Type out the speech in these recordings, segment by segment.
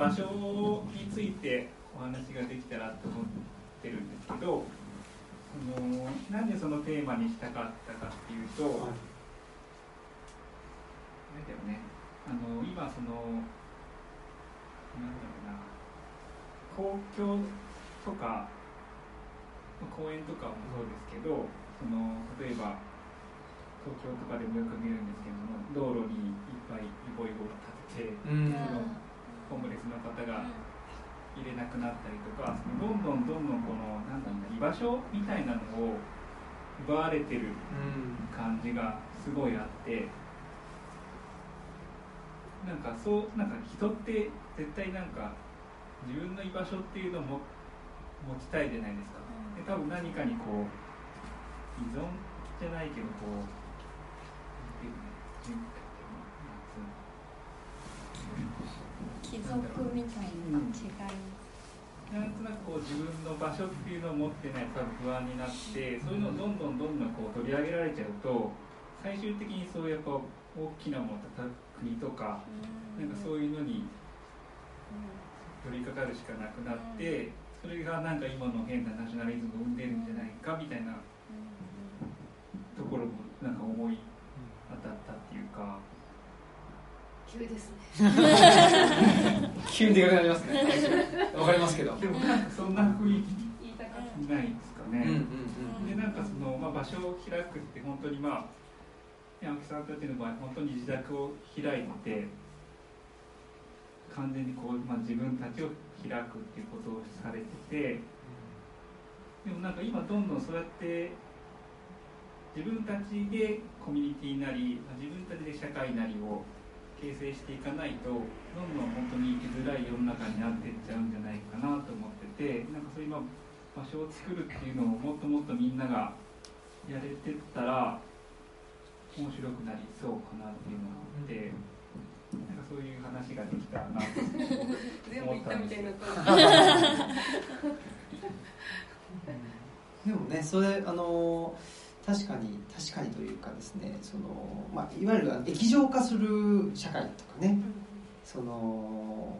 場所についてお話ができたらと思ってるんですけどあのなんでそのテーマにしたかったかっていうと、はい、あれだよね。あの今そのなんだろうな。公共とか公園とかもそうですけどその例えば東京とかでもよく見るんですけども道路にいっぱいイボイボを立てて、うん、そのホームレスの方が入れなくなったりとかどんどんどんどんこのなんだろう居場所みたいなのを奪われてる感じがすごいあって、なんかそうなんか人って絶対なんか自分の居場所っていうのも持ちたいじゃないですか。で多分何かにこう依存じゃないけどこう貴族みたいな違いなんとなくこう自分の場所っていうのを持ってないと不安になってそういうのをどんどんどんどんこう取り上げられちゃうと最終的にそうやっぱ大きなもの国とかなんかそういうのに取り掛かるしかなくなってそれがなんか今の変なナショナリズムを生んでるんじゃないかみたいなところもなんか思い当たったっていうか。急ですね。急にでかくなりますね。わかりますけど。でもなんかそんな雰囲気ないですかね、でなんかその、まあ、場所を開くって本当にまあ青木さんたちの場合本当に自宅を開いて完全にこう、まあ、自分たちを開くっていうことをされててでもなんか今どんどんそうやって自分たちでコミュニティなり自分たちで社会なりを形成していかないとどんどん本当に生きづらい世の中になっていっちゃうんじゃないかなと思っててなんかそういう場所を作るっていうのをもっともっとみんながやれてったら面白くなりそうかなっていうのがあって。なんかそういう話ができたらなと思ったんですでもねそれあのー確かに確かにというかですねその、まあ、いわゆる液状化する社会とかね、その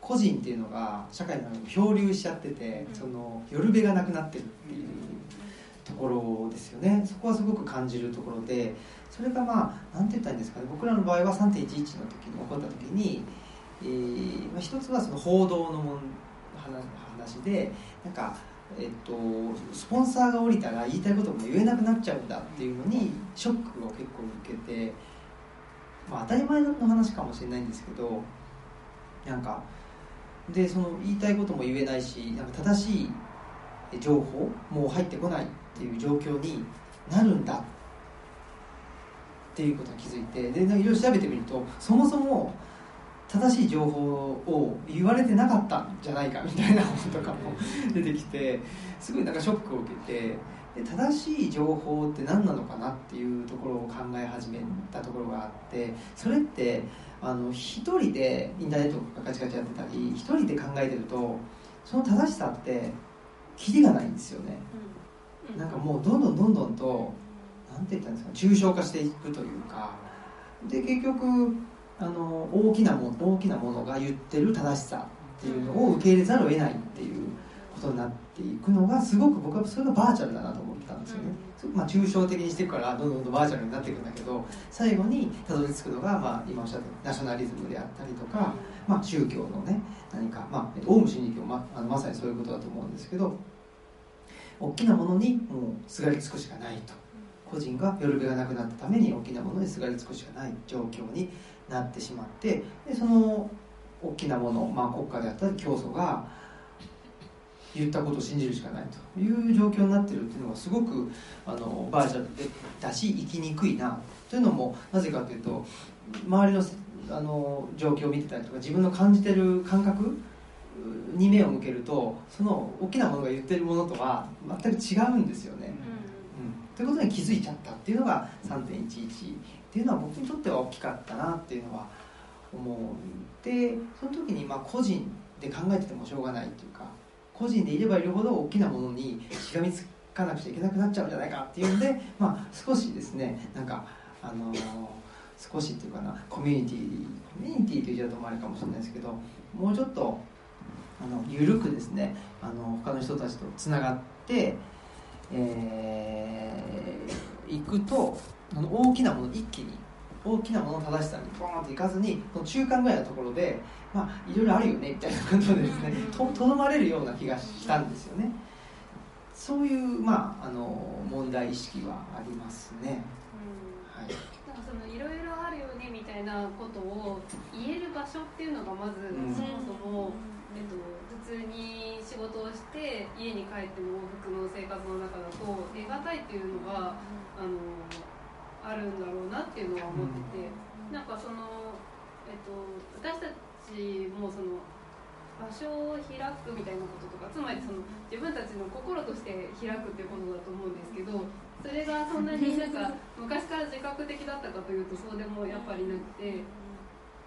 個人っていうのが社会の中に漂流しちゃってて、その夜べがなくなってるっていうところですよね。そこはすごく感じるところでそれがまあ何て言ったらいいんですかね僕らの場合は3.11の時に起こった時に、えーまあ、一つはその報道の話でなんかえっと、スポンサーが降りたら言いたいことも言えなくなっちゃうんだっていうのにショックを結構受けて、まあ、当たり前の話かもしれないんですけどなんかでその言いたいことも言えないしなんか正しい情報もう入ってこないっていう状況になるんだっていうことに気づいてでいろいろ調べてみるとそもそも正しい情報を言われてなかったんじゃないかみたいなこととかも 出てきてすごいなんかショックを受けてで正しい情報って何なのかなっていうところを考え始めたところがあってそれってあの一人でインターネットがカチカチやってたり一人で考えてるとその正しさってキリがないんですよね、うん、なんかもうどんどんどんどんと何て言ったんですか抽象化していくというか。で結局あの大きなも大きなものが言ってる正しさっていうのを受け入れざるを得ないっていうことになっていくのがすごく僕はそれがバーチャルだなと思ったんですよね、まあ、抽象的にしていくからどんどんどんバーチャルになっていくんだけど最後にたどり着くのが、まあ、今おっしゃったナショナリズムであったりとか、まあ、宗教のね何か、まあ、オウム真理教まあのまさにそういうことだと思うんですけど大きなものにもうすがりつくしかないと。個人が夜べがなくなったために大きなものにすがりつくしかない状況になってしまってでその大きなもの、まあ、国家であったり教祖が言ったことを信じるしかないという状況になってるっていうのがすごくあのバーチャルでだし生きにくいなというのもなぜかというと周りのあの状況を見てたりとか自分の感じてる感覚に目を向けるとその大きなものが言ってるものとは全く違うんですよね。うん、うん、ということに気づいちゃったっていうのが3.11っていうのは僕にとっては大きかったなっていうのは思うでその時にまあ個人で考えててもしょうがないっていうか個人でいればいるほど大きなものにしがみつかなくちゃいけなくなっちゃうんじゃないかっていうんで、まあ、少しですねなんかあの少しっていうかなコミュニティコミュニティという言い方もあるかもしれないですけどもうちょっとあの緩くですねあの他の人たちとつながってえー、行くとあの大きなもの一気に大きなもの正しさにボーンといかずにこの中間ぐらいのところでまあいろいろあるよねみたいなことでですねととどまれるような気がしたんですよね。そういうまああの問題意識はありますね、はい、なんかそのいろいろあるよねみたいなことを言える場所っていうのがまず、そもそも、えっと、普通に仕事をして家に帰っての往復の生活の中だと得難いっていうのが、あのあるんだろうなっていうのは思ってて、なんかその、えっと、私たちもその場所を開くみたいなこととかつまりその自分たちの心として開くっていうことだと思うんですけどそれがそんなに なんか昔から自覚的だったかというとそうでもやっぱりなくて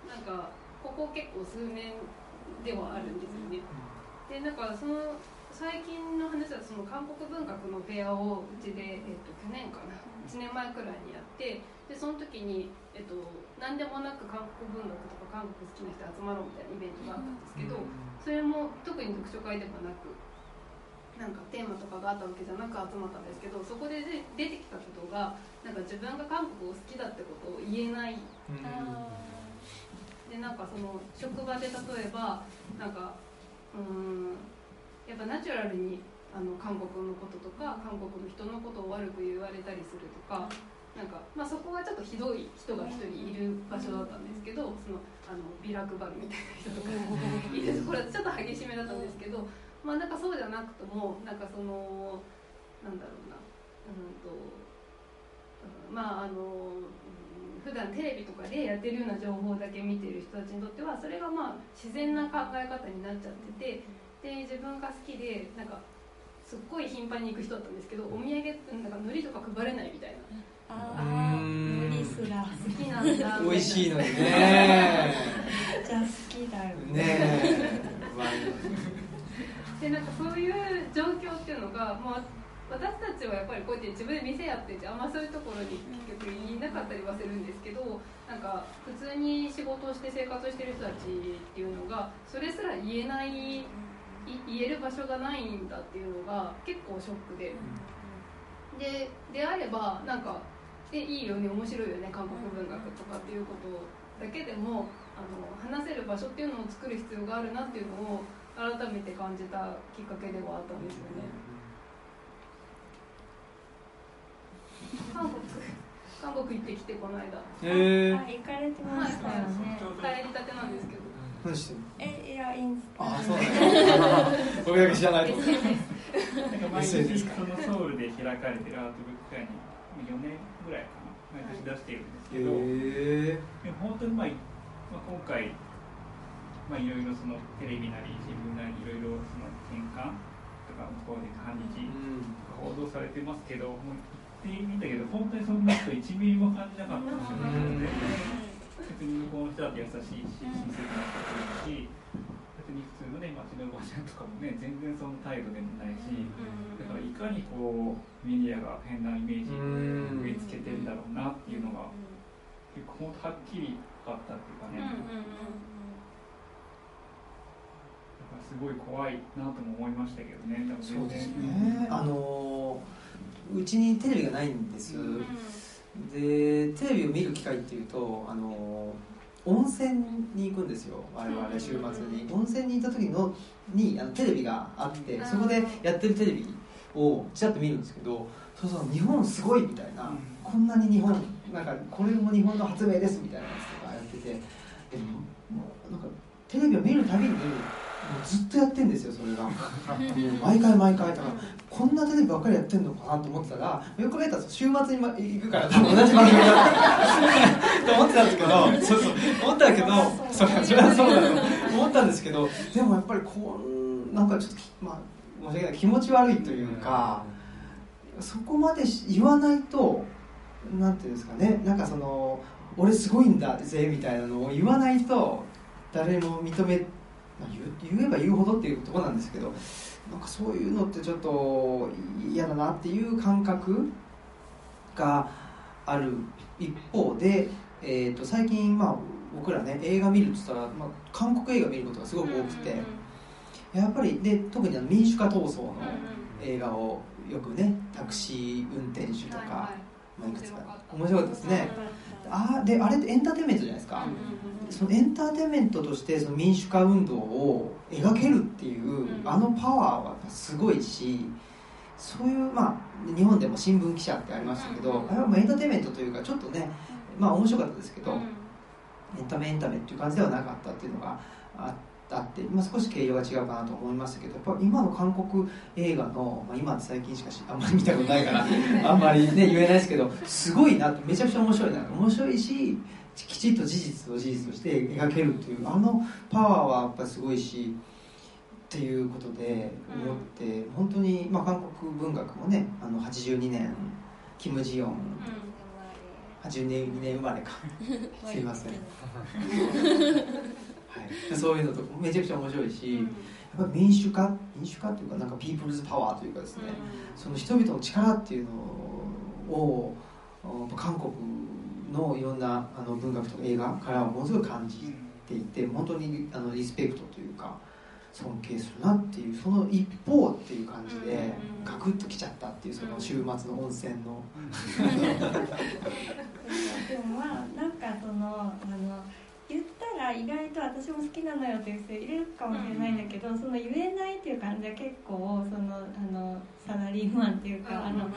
なんかここ結構数年ではあるんですよね。でなんかその最近の話はその韓国文学のフェアをうちで、えっと、去年かな1年前くらいにやってでその時に、えっと、何でもなく韓国文学とか韓国好きな人集まろうみたいなイベントがあったんですけどそれも特に読書会ではなくなんかテーマとかがあったわけじゃなく集まったんですけどそこで出てきたことがなんか自分が韓国を好きだってことを言えない。でなんかその職場で例えばなんかうんやっぱナチュラルにあの韓国のこととか韓国の人のことを悪く言われたりするとかなんか、まあ、そこはちょっとひどい人が一人いる場所だったんですけどそのあのビラ配るみたいな人とかいるところはちょっと激しめだったんですけど、まあ、なんかそうじゃなくともなんかそのなんだろうなうんとまああの普段テレビとかでやってるような情報だけ見てる人たちにとってはそれがまあ自然な考え方になっちゃっててで自分が好きでなんかすっごい頻繁に行く人だったんですけどお土産なんか海苔とか配れないみたいな。ああ海苔すら。好きなんだ。美味しいのにね。じゃあ好きだよね。でなんかそういう状況っていうのがもう私たちはやっぱりこうやって自分で店やっててあんまそういうところに結局いなかったりはするんですけどなんか普通に仕事をして生活してる人たちっていうのがそれすら言えない言える場所がないんだっていうのが結構ショックで。でであればなんかでいいよね面白いよね韓国文学とかっていうことだけでもあの話せる場所っていうのを作る必要があるなっていうのを改めて感じたきっかけではあったんですよね。韓国？韓国行ってきてこの間。へえあ行かれてましたよね、帰りたてなんですけど何してんの？えいやインスタあそうなんだ公じゃないとなんか毎日そのソウルで開かれてるアートブック会に4年ぐらいかな。毎年出しているんですけど、へえでも本当にまあ、まあ、今回まあいろいろそのテレビなり新聞なりいろいろその転換とか向こうで反日報道されてますけどもう言ってみたけど本当にそんな人1ミリも感じなかったんですよね、別に向こうの人だって優しいし親切な人いるし別に普通のね街のおばちゃんとかもね全然その態度でもないし、だからいかにこうメディアが変なイメージを植え付けてるんだろうなっていうのが結構はっきり分かったっていうかね、だからすごい怖いなとも思いましたけどね多分そうですね。あのうちにテレビがないんです、でテレビを見る機会っていうとあの温泉に行くんですよ。我々週末に。温泉に行った時のにあのテレビがあってそこでやってるテレビをちらっと見るんですけどそうそう日本すごいみたいな、こんなに日本なんかこれも日本の発明ですみたいなやつとかやっててでもなんかテレビを見るたびにずっとやってんですよそれが。毎回毎回だからこんなテレビばっかりやってんのかなと思ってたらよく見たら週末に行くから同じ番組だと思ってたんですけどそうそう思ったけどそれはそうだと思ったんですけどでもやっぱりこうなんかちょっとまあ申し訳ない気持ち悪いというかそこまで言わないとなんていうんですかねなんかその俺すごいんだぜみたいなのを言わないと誰も認めまあ、言言えば言うほどっていうところなんですけどなんかそういうのってちょっと嫌だなっていう感覚がある一方で、えー、と最近、まあ、僕らね映画見るって言ったら、まあ、韓国映画見ることがすごく多くて、やっぱりで特にあの民主化闘争の映画をよくねタクシー運転手とか、まあ、いくつか面白かった。ですね。あであれってエンターテインメントじゃないですか、そのエンターテインメントとしてその民主化運動を描けるっていうあのパワーはすごいしそういうまあ日本でも新聞記者ってありましたけどあれはもうエンターテインメントというかちょっとねまあ面白かったですけどエンタメエンタメっていう感じではなかったっていうのがあって、まあ、少し形容が違うかなと思いましたけどやっぱ今の韓国映画の、まあ、今最近しかしあんまり見たことないから あんまりね言えないですけどすごいなめちゃくちゃ面白いな。面白いしきちっと事実を事実として描けるというあのパワーはやっぱりすごいしっていうことで思って、うん、本当に、まあ、韓国文学もねあの82年キム・ジヨン、うん、82年生まれか。すいません、はい、そういうのとめちゃくちゃ面白いし、うん、やっぱり民主化？民主化っていうかなんかピープルズパワーというかですね、その人々の力っていうのを韓国のいろんなあの文学とか映画からはものすごい感じていて本当にあのリスペクトというか尊敬するなっていうその一方っていう感じでガクッときちゃったっていうその週末の温泉の。でもまあなんかそのあの言ったら意外と私も好きなのよっていう人いるかもしれないんだけど、その言えないっていう感じは結構そのあのサラリーマンっていうか、あの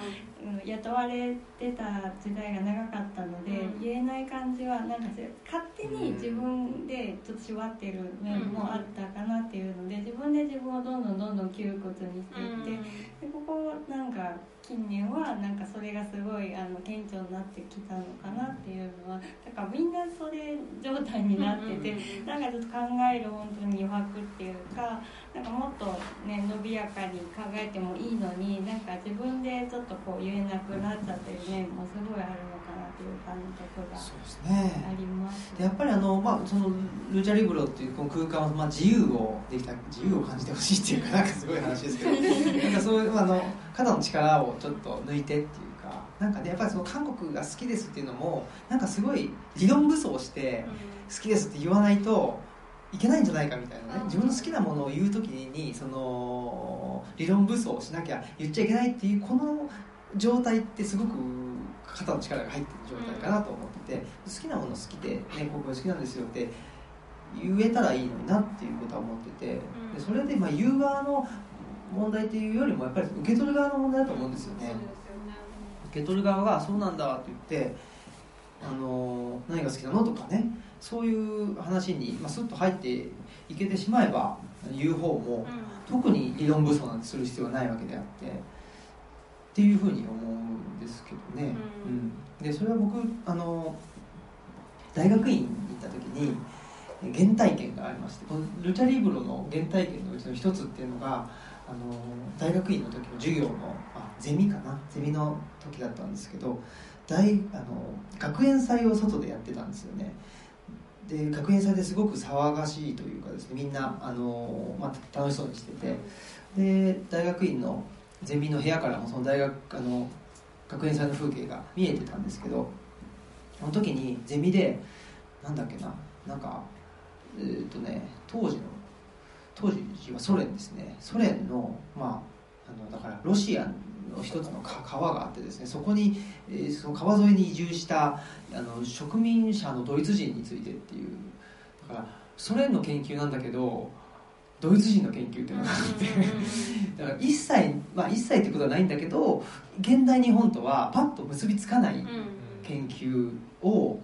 雇われてた時代が長かったので、言えない感じはなんか勝手に自分でちょっと縛ってる面もあったかなっていうので自分で自分をどんどんどんどん窮屈にしていってでここなんか近年はなんかそれがすごいあの顕著になってきたのかなっていうのはだからみんなそれ状態になってて、なんかちょっと考える本当に余白っていうかなんかもっとね伸びやかに考えてもいいのになんか自分でちょっとこう言えなくなっちゃってる面もすごいあるのかなっていう感覚があります、ね、やっぱりあの、まあ、そのルチャリブロっていうこの空間を、まあ、自由をできた自由を感じてほしいっていうかなんかすごい話ですけど なんかそういうあの肩の力をちょっと抜いてっていうかなんかねやっぱりその韓国が好きですっていうのもなんかすごい理論武装して好きですって言わないといけないんじゃないかみたいなね自分の好きなものを言う時にその理論武装しなきゃ言っちゃいけないっていうこの状態ってすごく肩の力が入ってる状態かなと思ってて、好きなもの好きで、ね、僕は好きなんですよって言えたらいいのになっていうことは思っててでそれでまあ言う側の問題っていうよりもやっぱり受け取る側の問題だと思うんですよね。受け取る側が「そうなんだ」って言って「あの何が好きなの?」とかねそういう話に、まあ、スッと入っていけてしまえば言う方も、特に理論武装なんてする必要はないわけであってっていうふうに思うんですけどね。うん、でそれは僕あの大学院に行った時に原体験がありましてルチャリブロの原体験のうちの一つっていうのがあの大学院の時の授業のあゼミかな？ゼミの時だったんですけど大あの学園祭を外でやってたんですよね。で学園祭ですごく騒がしいというかですねみんなあの、まあ、楽しそうにしてて。で大学院のゼミの部屋からもその大学あの学園祭の風景が見えてたんですけどその時にゼミでなんだっけななんかえっ、ー、とね当時の当時はソ連ですね。ソ連のまああのだからロシアの一つの川があってですねそこに、えー、その川沿いに移住したあの植民者のドイツ人についてっていうだからソ連の研究なんだけどドイツ人の研究っていうのがあって。だから一切まあ一切ってことはないんだけど現代日本とはパッと結びつかない研究を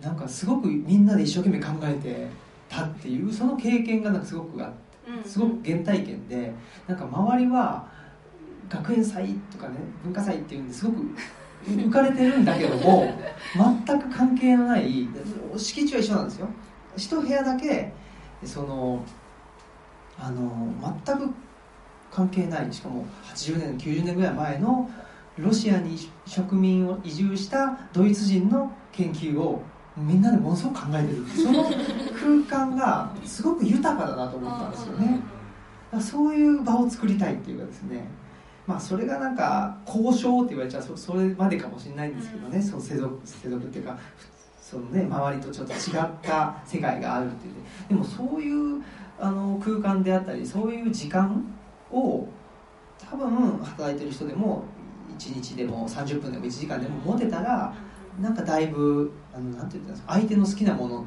なんかすごくみんなで一生懸命考えてたっていうその経験がなんかすごくあってすごく原体験でなんか周りは学園祭とかね文化祭っていうんですごく浮かれてるんだけども 全く関係のない敷地は一緒なんですよ。一部屋だけそのあの全く関係ない。しかも80年90年ぐらい前のロシアに植民を移住したドイツ人の研究をみんなでものすごく考えてる。その空間がすごく豊かだなと思ったんですよね。そういう場を作りたいっていうかですね。まあそれがなんか交渉って言われちゃうそそれまでかもしれないんですけどね、その世俗世俗っていうかそのね周りとちょっと違った世界があるっていう。でもそういうあの空間であったりそういう時間を多分働いてる人でも1日でも30分でも1時間でも持てたらなんかだいぶあのなんて言ったんですか相手の好きなもの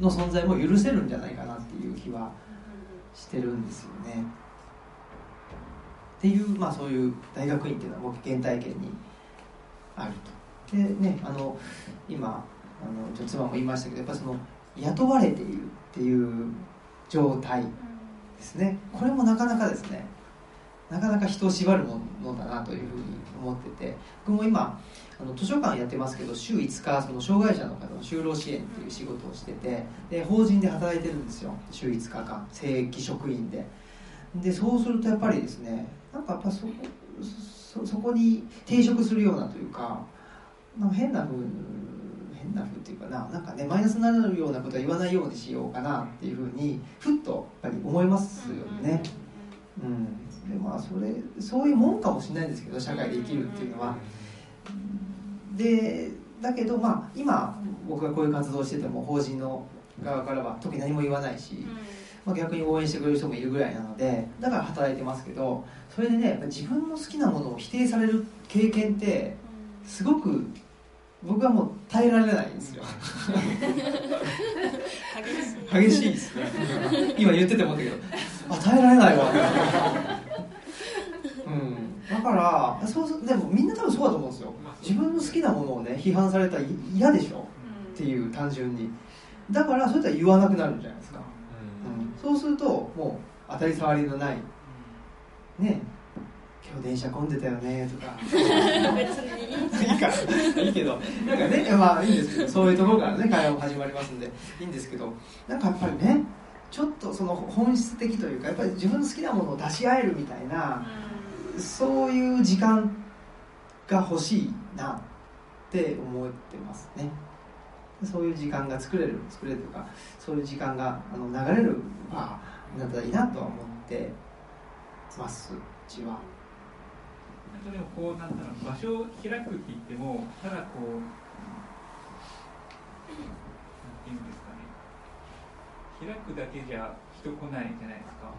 の存在も許せるんじゃないかなっていう気はしてるんですよね。っていう、まあ、そういう大学院っていうのは僕原体験にあると。でねあの今あのちょ妻も言いましたけどやっぱその雇われているっていう状態ですね。これもなかなかですね。なかなか人を縛るものだなというふうに思ってて。僕も今あの図書館やってますけど週5日その障害者の方の就労支援っていう仕事をしててで法人で働いてるんですよ。週5日間。正規職員で。でそうするとやっぱりですねなんかやっぱそそそこに抵触するようなというかなんか変な風変な風っていうかななんかねマイナスになるようなことは言わないようにしようかなっていうふうにふっとやっぱり思いますよね。うんでまあそれそういうもんかもしれないんですけど社会で生きるっていうのは。でだけどまあ今僕がこういう活動をしてても法人の側からは特に何も言わないし、まあ、逆に応援してくれる人もいるぐらいなのでだから働いてますけどそれでね自分の好きなものを否定される経験ってすごく僕はもう耐えられないんですよ。激しい。ですね。今言ってて思ったけどあ耐えられないわ。うん。だからそうでもみんな多分そうだと思うんですよ。自分の好きなものをね批判されたら嫌でしょ。っていう単純に。だからそういったら言わなくなるんじゃないですか、うん、そうするともう当たり障りのない。ね今日電車混んでたよねとか。別にいい。か。らいいけど。なんかねまあいいんですけどそういうところからね会話も始まりますんで。いいんですけど。なんかやっぱりねちょっとその本質的というかやっぱり自分の好きなものを出し合えるみたいな、そういう時間が欲しいなって思ってますね。そういう時間が作れる作れるとかそういう時間があの流れる場になったらいいなとは思ってますうちは。なんかでもこうなんだろう場所を開くって言ってもただこうなんていうんですかね。開くだけじゃ人来ないじゃないですか。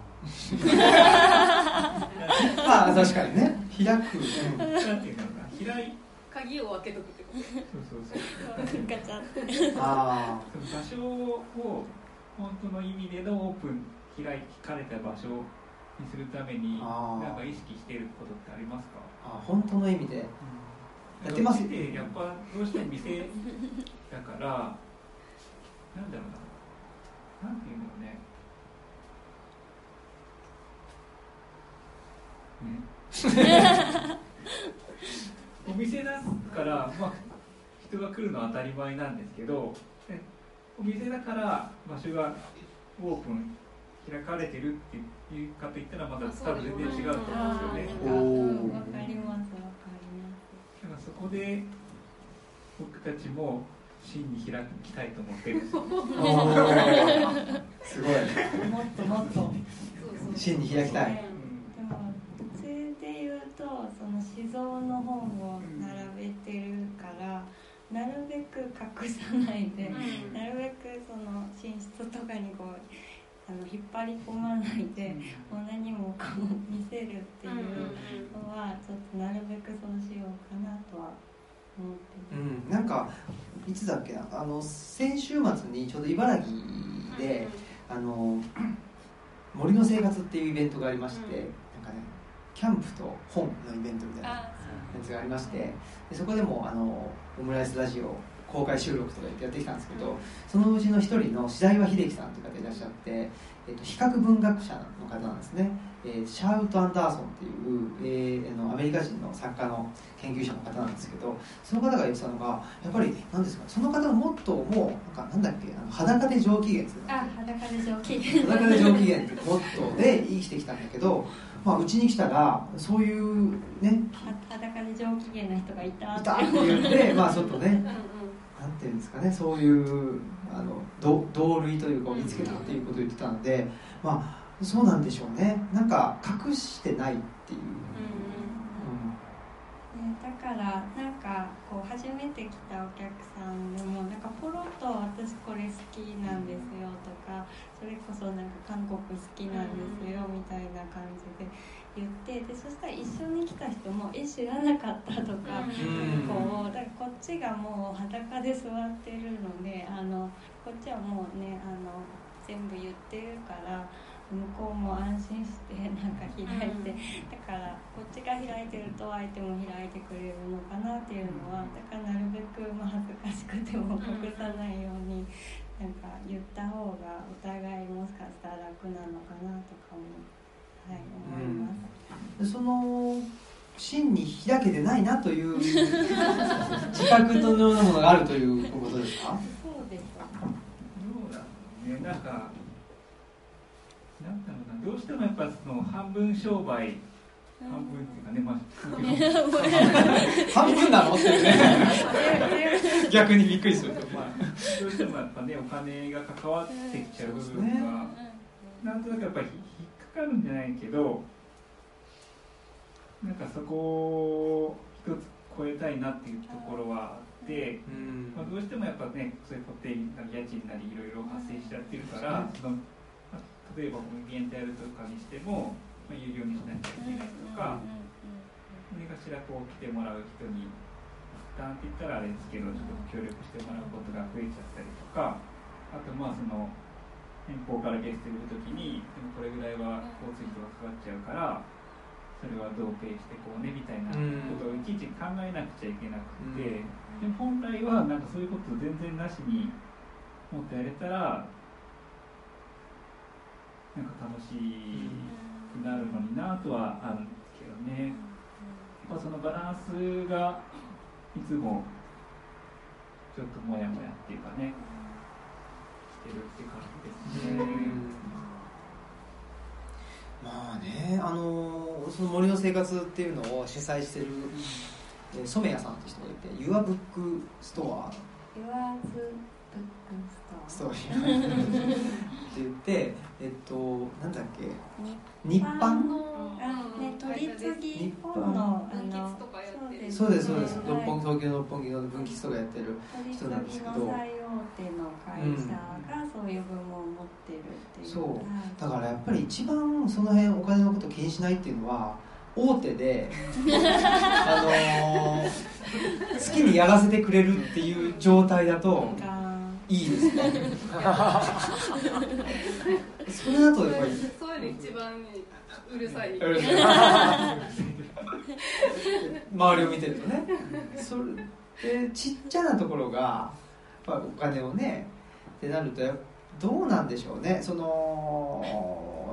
ま あ確かにね。開く、うん、なんていうのかな。開い鍵を開けとくって。ことそうそうそうガチャあ場所を本当の意味でのオープン開かれた場所にするためになんか意識していることってありますか？あ本当の意味で。やってます？でやっぱどうしても店だからなんだろうな。なんていうんだろうね。ね お店だから、まあ、人が来るのは当たり前なんですけどでお店だから場所がオープン開かれてるっていうかといったらまた多分全然違うと思うんですよね。わかります。わかりだからそこで僕たちも真に開きたいと思ってる。すごい。もっともっと。真に開きたい。でもそれで言うとその思想の本を並べてるからなるべく隠さないで、うん。なるべくその寝室とかにこうあの引っ張り込まないで、もう何もかも見せるっていうのはちょっとなるべくそうしようかなとは思ってます。うん、なんかいつだっけなあの先週末にちょうど茨城であの森の生活っていうイベントがありまして、うん。なんかねキャンプと本のイベントみたいなやあつがありましてでそこでもあのオムライスラジオ公開収録とかやってきたんですけどそのうちの一人の白岩秀樹さんという方いらっしゃって、えっと、比較文学者の方なんですね、えーシャウト・アンダーソンっていう、えーあのアメリカ人の作家の研究者の方なんですけどその方が言ってたのがやっぱり何ですかその方のモットーもなんかなんだっけあの裸で上機嫌っていうのあ裸で上機嫌。裸で上機嫌ってモットーで生きてきたんだけどまあうちに来たらそういうね裸で上機嫌な人がいた。いたって言ってまあちょっとねなんていうんですかねそういうあの同同類というかを見つけたっていうことを言ってたのでまあそうなんでしょうね。なんか隠してないっていう、ね、だからなんかこう初めて来たお客さんでもなんかポロッと「私これ好きなんですよ」とかそれこそなんか韓国好きなんですよみたいな感じで言ってでそしたら一緒に来た人も「え知らなかった」とか、うん。こうだからこっちがもう裸で座ってるのであのこっちはもうねあの全部言ってるから向こうも安心してなんか開いて、だからこっちが開いてると相手も開いてくれるのかなっていうのはだからなるべくまあ恥ずかしくても隠さないようになんか言った方がお互いもしかしたら楽なのかなとか思います。でその真に開けてないなという 自覚のようなものがあるということですか？そうですどうだろうね。なんかなんだろうな。どうしてもやっぱその半分商売半分っていうかねまあ 半分なの？っていうね。逆にびっくりすると。まあどうしてもやっぱねお金が関わってきちゃう部分がなんとなくやっぱりかかるんじゃないけどなんかそこを一つ超えたいなっていうところはあって、うん。まあ、どうしてもやっぱねそういう固定なり家賃なりいろいろ発生しちゃってるから、そのまあ例えばイベントやるとかにしても、まあ、有料にしなきゃいけないとか、何かしらこう来てもらう人に負担って言ったらあれですけどちょっと協力してもらうことが増えちゃったりとかあとまあその遠方からゲストいる時にでもこれぐらいは交通費とかかかっちゃうからそれはどうペイしてこうねみたいなことをいちいち考えなくちゃいけなくて、でも本来はなんかそういうこと全然なしにもっとやれたらなんか楽しくなるのになとはあるんですけどね。やっぱそのバランスがいつもちょっともやもやっていうかねしてるって感じですね。まあねあのその森の生活っていうのを主催してる染谷さんって人がいて「ユアブックストアユアズストーリー」って言ってえっとなんだっけ？日日版あね取り次ぎ日本版のあ分の岐とかやってる。そうですそうです。はい六本木東京の六本木の分岐ストがやってる人なんです次けど。ぎの最大手の会社がそういう部門を持ってるっていう、そう。はい。だからやっぱり一番その辺お金のこと気にしないっていうのは大手で あのー好きにやらせてくれるっていう状態だとがいいですね。それだとやっぱりそういうの一番うる。さい周りを見てるとね。それでちっちゃなところがやっぱお金をねってなるとどうなんでしょうね。その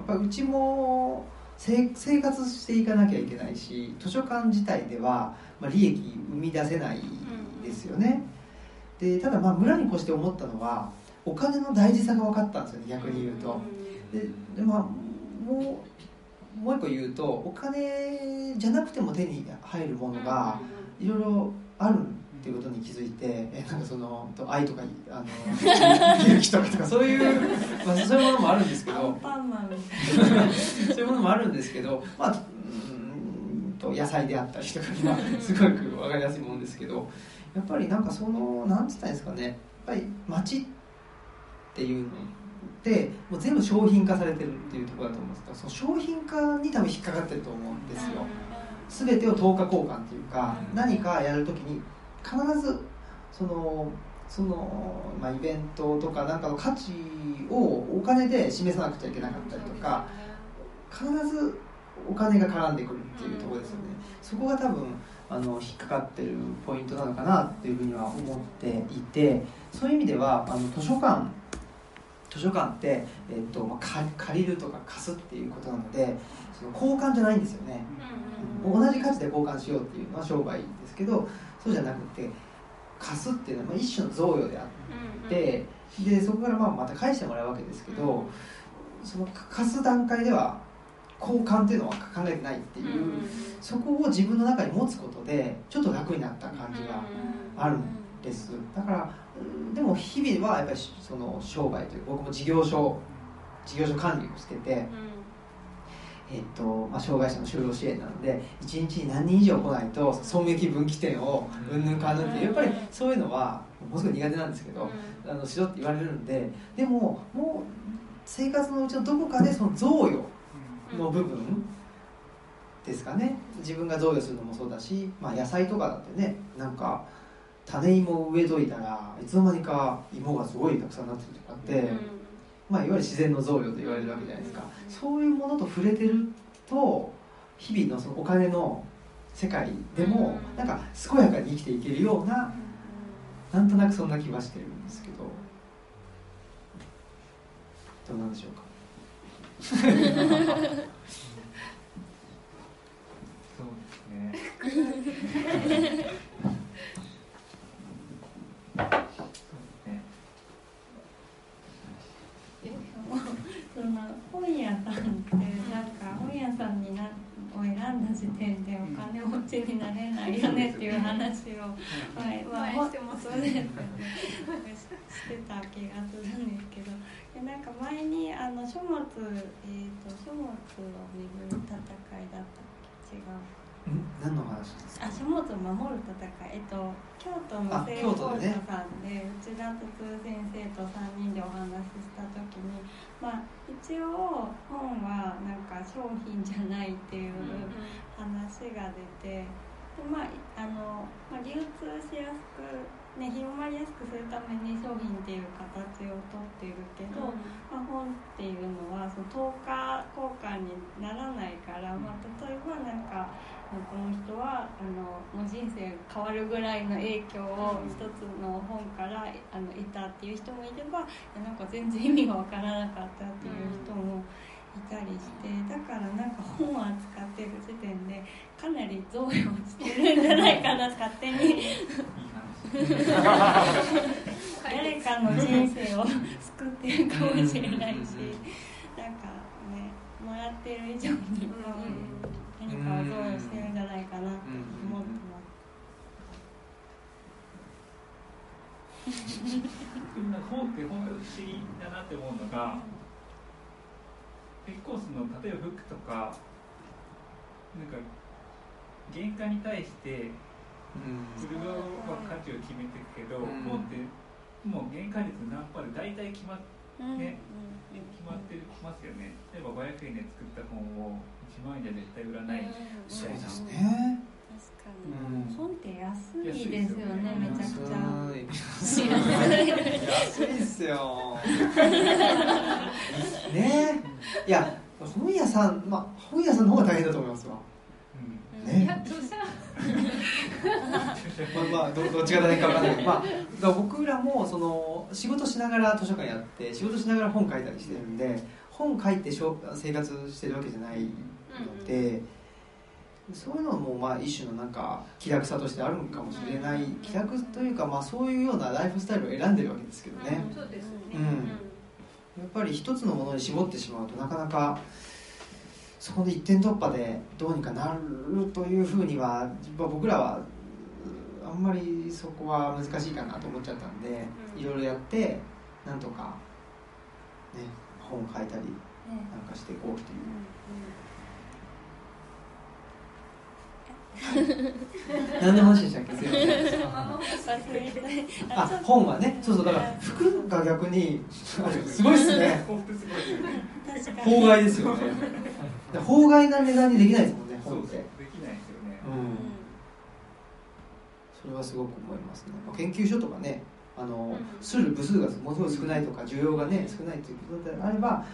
やっぱうちもせ生活していかなきゃいけないし図書館自体では、まあ、利益生み出せないですよね、でただまあ村に越して思ったのはお金の大事さが分かったんですよね逆に言うと。ででまあもうもう一個言うとお金じゃなくても手に入るものがいろいろあるっていうことに気づいてえなんかそのと愛とかあの 勇気とかとかそういう、まあ、そういうものもあるんですけど。そういうものもあるんですけどまあうーんと野菜であったりとかまあすごく分かりやすいものですけどやっぱりなんかそのなんつったんですかね。やっぱり街っていうのってもう全部商品化されてるっていうところだと思うんですけどその商品化に多分引っかかってると思うんですよ。全てを等価交換っていうか何かやるときに必ずそのその、まあ、イベントとかなんかの価値をお金で示さなくちゃいけなかったりとか必ずお金が絡んでくるっていうところですよね。そこが多分あの引っかかってるポイントなのかなっていうふうには思っていてそういう意味ではあの図書館図書館って、えっとまあ、借借りるとか貸すっていうことなのでその交換じゃないんですよね。同じ価値で交換しようっていうのは商売ですけどそうじゃなくて貸すっていうのはまあ一種の贈与であってでそこからまあまた返してもらうわけですけどその貸す段階では交換っていうのは考えてないっていうそこを自分の中に持つことでちょっと楽になった感じがあるんです。だからでも日々はやっぱりその商売という僕も事業所事業所管理をしてて、えっとまあ、障害者の就労支援なので1日に何人以上来ないと損益分岐点をうんぬんかんぬんってやっぱりそういうのはものすごい苦手なんですけど、あのしろって言われるんででももう生活のうちのどこかでその贈与の部分ですかね。自分が贈与するのもそうだし、まあ、野菜とかだってねなんか種芋を植えといたらいつの間にか芋がすごいたくさんなってるとかって、まあ、いわゆる自然の贈与と言われるわけじゃないですか、そういうものと触れてると日々のそのお金の世界でもなんか健やかに生きていけるようななんとなくそんな気はしてるんですけど。どうなんでしょうか？そうですね。その本屋さんってなんか本屋さんになを選んだ時点でお金持ちになれないよねっていう話を前前してた。気がするんですけどでなんか前にあの書物、えーと、書物を巡る戦いだった。っけ違う。何の話ですか？あ書物を守る戦い、えっと、京都の聖本書さんで、ね、内田哲先生と3人でお話しした時に、まあ、一応本はなんか商品じゃないっていう話が出て。でまああのまあ、流通しやすくね、広まりやすくするために商品っていう形をとっているけど、うん、まあ、本っていうのはその投下交換にならないから、まあ、例えばなんかこの人はあのもう人生変わるぐらいの影響を一つの本からあの得たっていう人もいればなんか全然意味が分からなかったっていう人も。いたりしてだからなんか本を扱ってる時点でかなり贈与してるんじゃないかな勝手に 誰かの人生を救ってるかもしれないしなん。かねもらってる以上に何かを贈与してるん。じゃないかなと思ってます。本って本当不思議だなって思うのが結構その例えば服とかなん。か原価に対して売る側は価値を決めていくけど、本ってもう原価率何パーで大体決ま,、ね決まってきますよね。例えば500円で作った本を1万円じゃ絶対売らない。そうですね。確かに、本って安いですよねめちゃくちゃ。安い。ですよ。ね。いや本屋さんまあ本屋さんの方が大変だと思いますわ、うん、ね。まあ、まあ、どどっちが大変か分かんないけど、まあ、僕らもその仕事しながら図書館やって仕事しながら本書いたりしてるんで本書いて生活してるわけじゃないので、そういうのもまあ一種のなんか気楽さとしてあるかもしれない、気楽というかまあそういうようなライフスタイルを選んでるわけですけどね。そうですね、うん。やっぱり一つのものに絞ってしまうとなかなかそこで一点突破でどうにかなるというふうには僕らはあんまりそこは難しいかなと思っちゃったんで、いろいろやってなんとか、ね、本を書いたりなんかしていこうっていう。何の話でしたっけ？あ本はね？そうそうだから服が逆にすごいっすね。法外ですよね法外な値段にできないですもんね本って。できないですよね、うん、それはすごく思いますね。研究所とかねあの、する部数がものすごい少ないとか需要がね少ないということであれば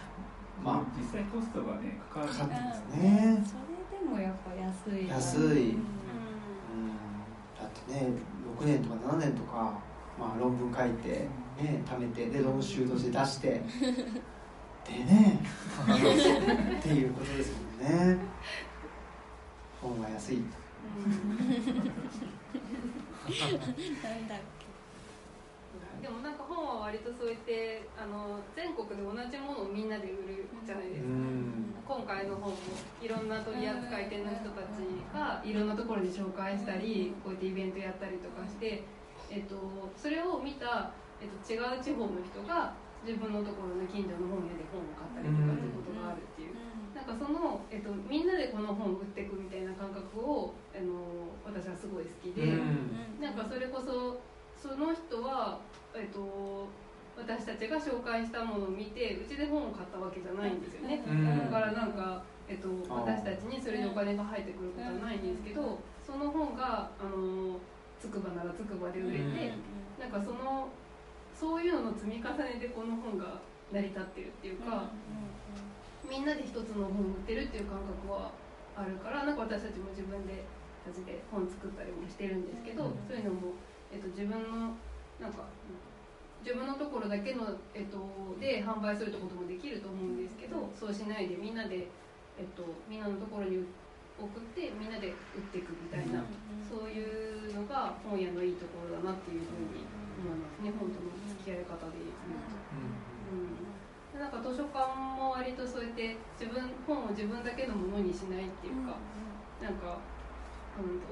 まあ実際コストがねかかるかかってますね。もやっぱ安い安い、うん、だってね6年とか7年とか、まあ、論文書いてね貯めてで論集として出してでねっていうことですもんね。本は安い。なん。だっけでもなんか本は割とそうやってあの全国で同じものをみんなで売るじゃないですか、今回の本もいろんな取り扱い店の人たちがいろんなところに紹介したりこうやってイベントやったりとかして、ええっと、それを見た、えっと、違う地方の人が自分のところの近所の本屋で本を買ったりとかっていうことがあるっていう。なんかその、えっと、みんなでこの本を売っていくみたいな感覚をあの私はすごい好きで、なんかそれこそその人は、えっと、私たちが紹介したものを見てうちで本を買ったわけじゃないんですよね、だからなんか、えっと、私たちにそれにお金が入ってくることはないんですけどその本があのつくばならつくばで売れて、なんかそのそういうのの積み重ねでこの本が成り立ってるっていうか。みんなで一つの本を売ってるっていう感覚はあるからなんか私たちも自分でたちで本作ったりもしてるんですけど、うん、そういうのも、えっと、自分のなんか自分のところだけの、えっと、で販売するってこともできると思うんですけどそうしないでみんなで、えっと、みんなのところに送ってみんなで売っていくみたいな、うん、そういうのが本屋のいいところだなっていうふうに思いますね本との。付き合い方で言うと。うん。なんか図書館も割とそうやって自分本を自分だけのものにしないっていうか、うん、なんか、うんと、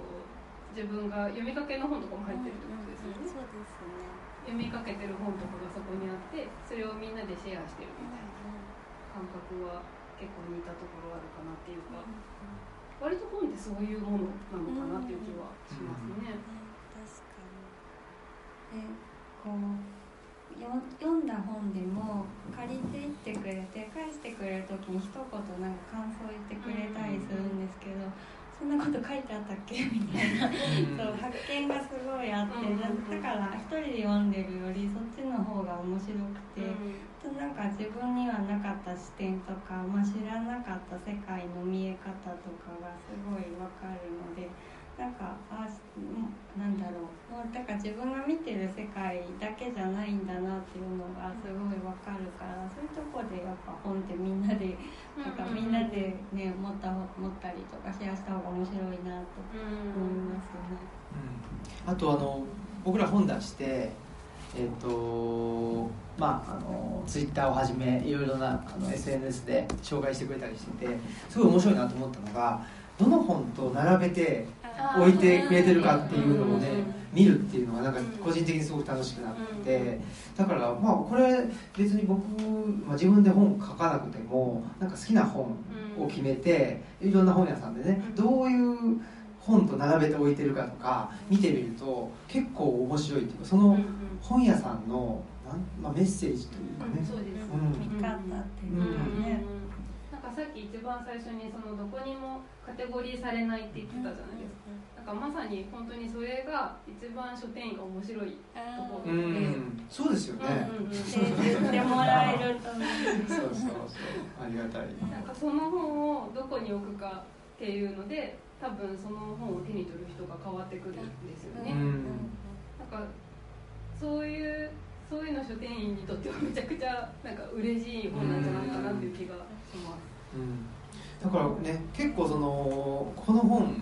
自分が読みかけの本とかも入ってるってことですよね,、そうですね。読みかけてる本とかがそこにあってそれをみんなでシェアしてるみたいな感覚は結構似たところあるかなっていうか、割と本ってそういうものなのかなっていう気はしますね。確かに。えこう読んだ本でも借りていってくれて返してくれる時に一言なんか感想言ってくれたりするんですけど、そんなこと書いてあったっけ？みたいな、そう発見がすごいあって、だから一人で読んでるよりそっちの方が面白くて、となんか自分にはなかった視点とか、まあ、知らなかった世界の見え方とかがすごい分かるので。なんかあなんだろう。もうだから自分が見てる世界だけじゃないんだなっていうのがすごいわかるからそういうとこでやっぱ本ってみんなでなんかみんなでね持った持ったりとかシェアした方が面白いなと思いますよね。うん、あとあの僕ら本出してえーとまあ、あのツイッターをはじめいろいろなあの SNS で紹介してくれたりしててすごい面白いなと思ったのがどの本と並べて置いてくれてるかっていうのをね見るっていうのがなんか個人的にすごく楽しくなってだからまあこれ別に僕、まあ、自分で本書かなくてもなんか好きな本を決めていろんな本屋さんでねどういう本と並べて置いてるかとか見てみると結構面白いっていうかその本屋さんのなん、まあ、メッセージというかね、見方っていうかね、さっき一番最初にそのどこにもカテゴリーされないって言ってたじゃないですか、なんかまさに本当にそれが一番書店員が面白いとこ。ろで、そうですよね、うん。うん、言ってもらえるとそうそうそうありがたいなん。かその本をどこに置くかっていうので多分その本を手に取る人が変わってくるん。ですよね、うん、なん。かそういうそういうの書店員にとってはめちゃくちゃなん。か嬉しい本なん。じゃないかなっていう気がします、だからね結構そのこの本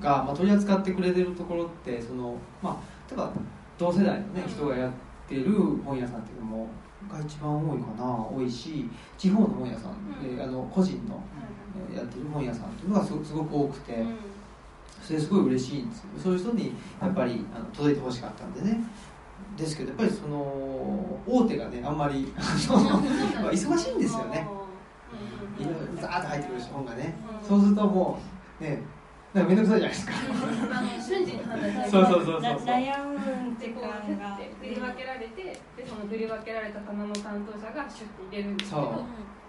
が、まあ、取り扱ってくれてるところってそのまあ例えば同世代のね人がやってる本屋さんっていうのもが一番多いかな多いし地方の本屋さん、うん、あの個人の、うん、やってる本屋さんっていうのがすごく多くて、うん、それすごい嬉しいんですよ。そういう人にやっぱりあの届いてほしかったんでね。ですけどやっぱりその大手がねあんまり 忙しいんですよねいろいろザーッと入ってくる本がね、そうするともうねなんか面倒くさいじゃないですか。瞬時に判断そうそうそうそう。悩む時間が振り分けられて、でその振り分けられた棚の担当者がシュッて入れるんですけど、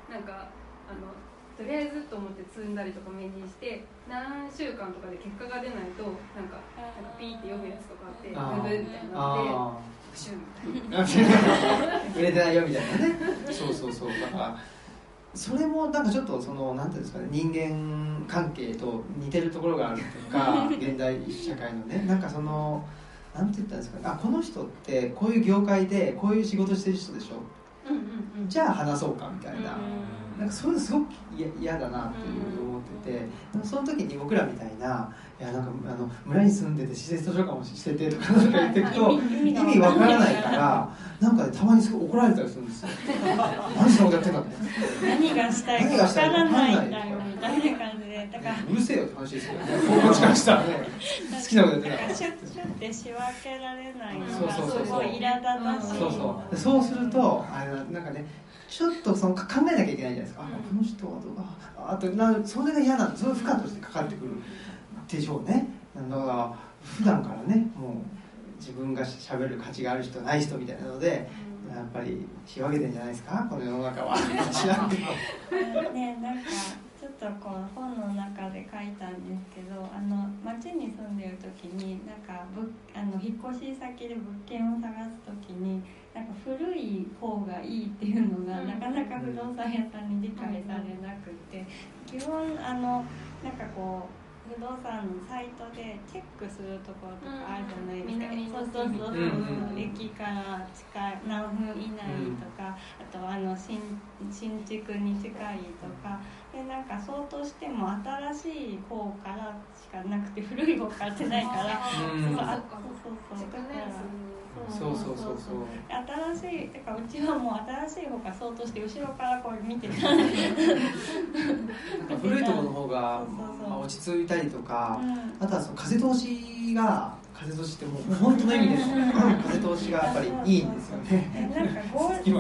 なんかあのとりあえずと思って積んだりとか目にして何週間とかで結果が出ないとなんかなんかピーって読むやつとかあってブブみたいになってプシュみたいな。売れてないよみたいなね。そうそうそう。だからそれもなんかちょっとそのなんていうんですかね人間関係と似てるところがあるとか 現代社会のねなんかそのなんて言ったんですかねあこの人ってこういう業界でこういう仕事してる人でしょ、うんうんうん、じゃあ話そうかみたいな、なんかそういうのすごく嫌だなっていう思ってて、その時に僕らみたいないやなんかあの村に住んでて施設図書館もしててとかなんか言っていくと意味わからない。からなんか、ね、たまにすごい怒られたりするんですよ。何そんなことやってんだって何がしたいかわからないんだよみたいな感じで。だからうるせえよって話ですけどね。こっちからしたらね。好きなことやってたからシュッシュって仕分けられないのがそうそうそうすごい苛立たしい。そうそう。そうするとあれなんかねちょっとその考えなきゃいけないじゃないですか、うん、この人はどうああとなそれが嫌なんそれ負荷としてかかってくるでしょうね。だから普段からねもう自分がしゃべる価値がある人ない人みたいなので、やっぱり仕分けてんじゃないですか？この世の中は。知らんけどねなんかちょっとこう本の中で書いたんですけどあの町に住んでる時になんかぶあの引っ越し先で物件を探す時になんか古い方がいいっていうのが、なかなか不動産屋さんに理解されなくて、基本あのなんかこう不動産のサイトでチェックするところとかあるじゃないですか、うん、そうそうそう。そう、うん、駅から近い何分以内とか、あとあの新新築に近いとか。でなんか相当しても新しい方からしかなくて古い方からってないから、うん、そうそうそう。そう。そうそうそう。新しいてかうちはもう新しい方が相当して後ろからこう見てたなんか古いところの方がまあ、落ち着いたりとか、うん、あとはその風通しが風通しってもう本当の意味です風通しがやっぱりいいんですよね。なんか合理そ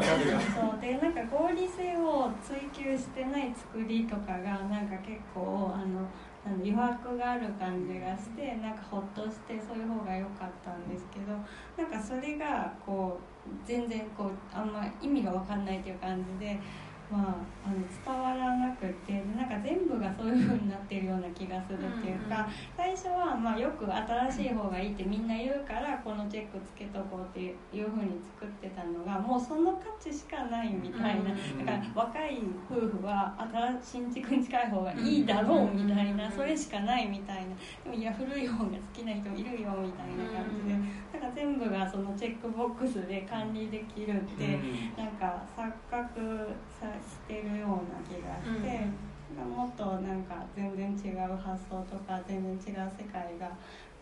うでなんか合理性を追求してない作りとかがなんか結構あのあの余白がある感じがしてなんかほっとしてそういう方が良かったんですけどなんかそれがこう全然こうあんま意味が分かんないという感じで。まあ、あの伝わらなくてなんか全部がそういう風になってるような気がするっていうか、最初はまあよく新しい方がいいってみんな言うからこのチェックつけとこうっていう風に作ってたのがもうその価値しかないみたいな、だから若い夫婦は新新築に近い方がいいだろうみたいな、それしかないみたいな。でもいや古い方が好きな人いるよみたいな感じで、なんか全部がそのチェックボックスで管理できるって、なんか錯覚さしてるような気がして、うん、もっとなんか全然違う発想とか全然違う世界が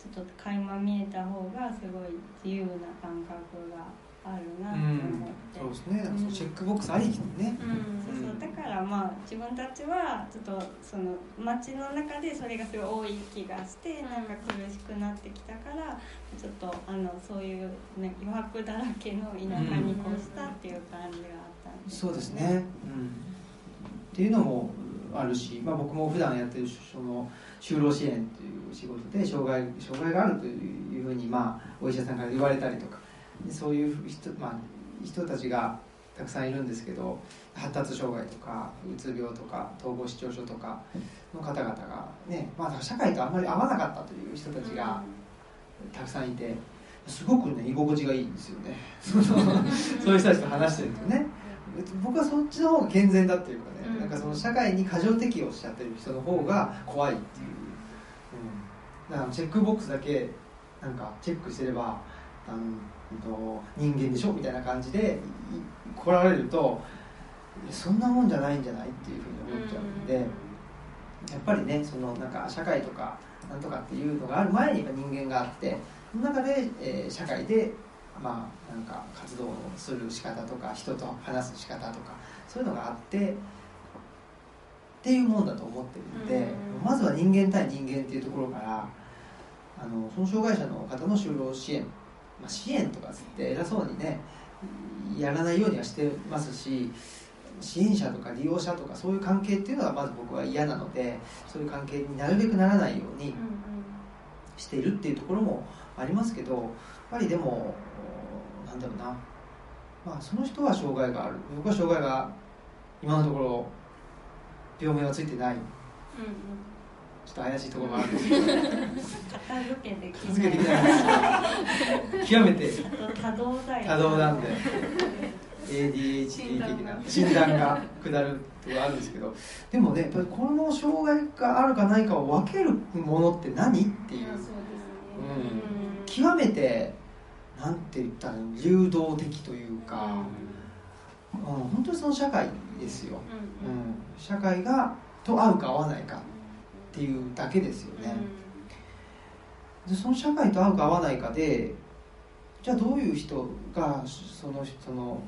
ちょっと垣間見えた方がすごい自由な感覚があるなと思って、うん、そうですね、うん、チェックボックスありきね、そうそうだからまあ自分たちはちょっとその街の中でそれがすごい多い気がしてなんか苦しくなってきたからちょっとあのそういう、ね、余白だらけの田舎に越したっていう感じがそうですね、うん、っていうのもあるし、まあ、僕も普段やってるその就労支援という仕事で障害障害があるというふうに、まあ、お医者さんから言われたりとかそういう人,、まあ、人たちがたくさんいるんですけど発達障害とかうつ病とか統合失調症とかの方々がね、まあ、社会とあんまり合わなかったという人たちがたくさんいて。すごくね居心地がいいんですよね。そういう人たちと話してるとね。僕はそっちの方が健全だっていうかね、うん、なんかその社会に過剰適応しちゃってる人の方が怖いっていう、うん、だからチェックボックスだけなんかチェックしてればあの人間でしょみたいな感じで来られるとそんなもんじゃないんじゃないっていうふうに思っちゃうんで、やっぱりねそのなんか社会とかなんとかっていうのがある前にやっぱ人間があってその中で、えー、社会でまあなんか活動をする仕方とか人と話す仕方とかそういうのがあってっていうもんだと思ってるので、まずは人間対人間っていうところからあのその障害者の方の就労支援、まあ、支援とかつって偉そうにねやらないようにはしてますし支援者とか利用者とかそういう関係っていうのはまず僕は嫌なのでそういう関係になるべくならないようにしているっていうところもありますけどやっぱりでもなんだろうな、まあ、その人は障害がある。僕は障害が今のところ病名はついてない、うんうん、ちょっと怪しいところがある。んですけど片付けできない。できない極めて多動だよ多動なんで。ADHD 的な。診断が。下るとかあるんですけど。でもねやっぱりこの障害があるかないかを分けるものって何っていう。うん。極めてなんて言ったら流動的というか、うん、本当にその社会ですよ、うんうんうん、社会がと合うか合わないかっていうだけですよね、でその社会と合うか合わないかでじゃあどういう人がそのその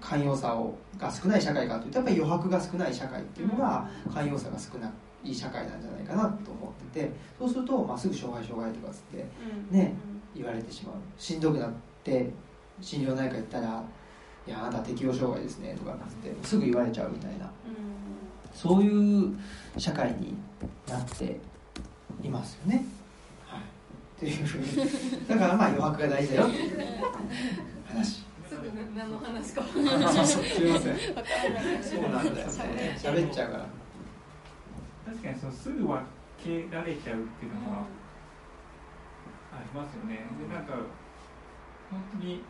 寛容さをが少ない社会かというとやっぱり余白が少ない社会っていうのが寛容さが少ない社会なんじゃないかなと思っててそうすると、まあ、すぐ障害障害とかつってうん。ね言われてしまうしんどくなって心療内科行ったら「いやあなた適応障害ですね」とかっつってすぐ言われちゃうみたいなそういう社会になっていますよね。はい、っていうふうに だからまあ余白が大事だよっていう話。すぐ何の話かすみません。そうなんだよね。喋っちゃうから。確かにそうすぐ分けられちゃうっていうのはありますよね。でなんか本当に